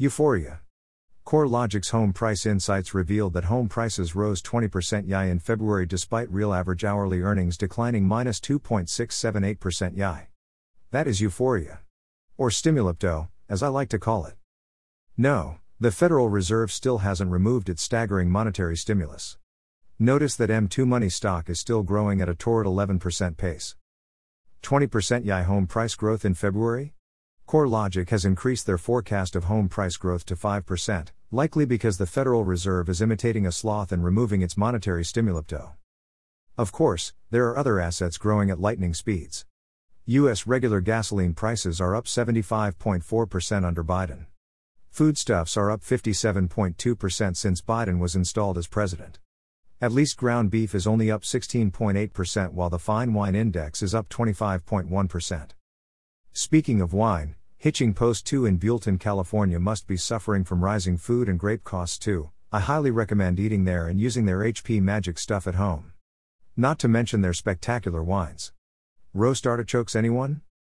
Euphoria. CoreLogic's home price insights revealed that home prices rose 20% YI in February despite real average hourly earnings declining minus 2.678% YI. That is euphoria. Or stimulipto, as I like to call it. No, the Federal Reserve still hasn't removed its staggering monetary stimulus. Notice that M2 money stock is still growing at a torrid 11% pace. 20% YI home price growth in February? CoreLogic has increased their forecast of home price growth to 5%, likely because the Federal Reserve is imitating a sloth and removing its monetary stimulipto. Of course, there are other assets growing at lightning speeds. U.S. regular gasoline prices are up 75.4% under Biden. Foodstuffs are up 57.2% since Biden was installed as president. At least ground beef is only up 16.8% while the fine wine index is up 25.1%. Speaking of wine, Hitching Post 2 in Buellton, California must be suffering from rising food and grape costs too. I highly recommend eating there and using their HP magic dust at home. Not to mention their spectacular wines. Roast artichokes, anyone?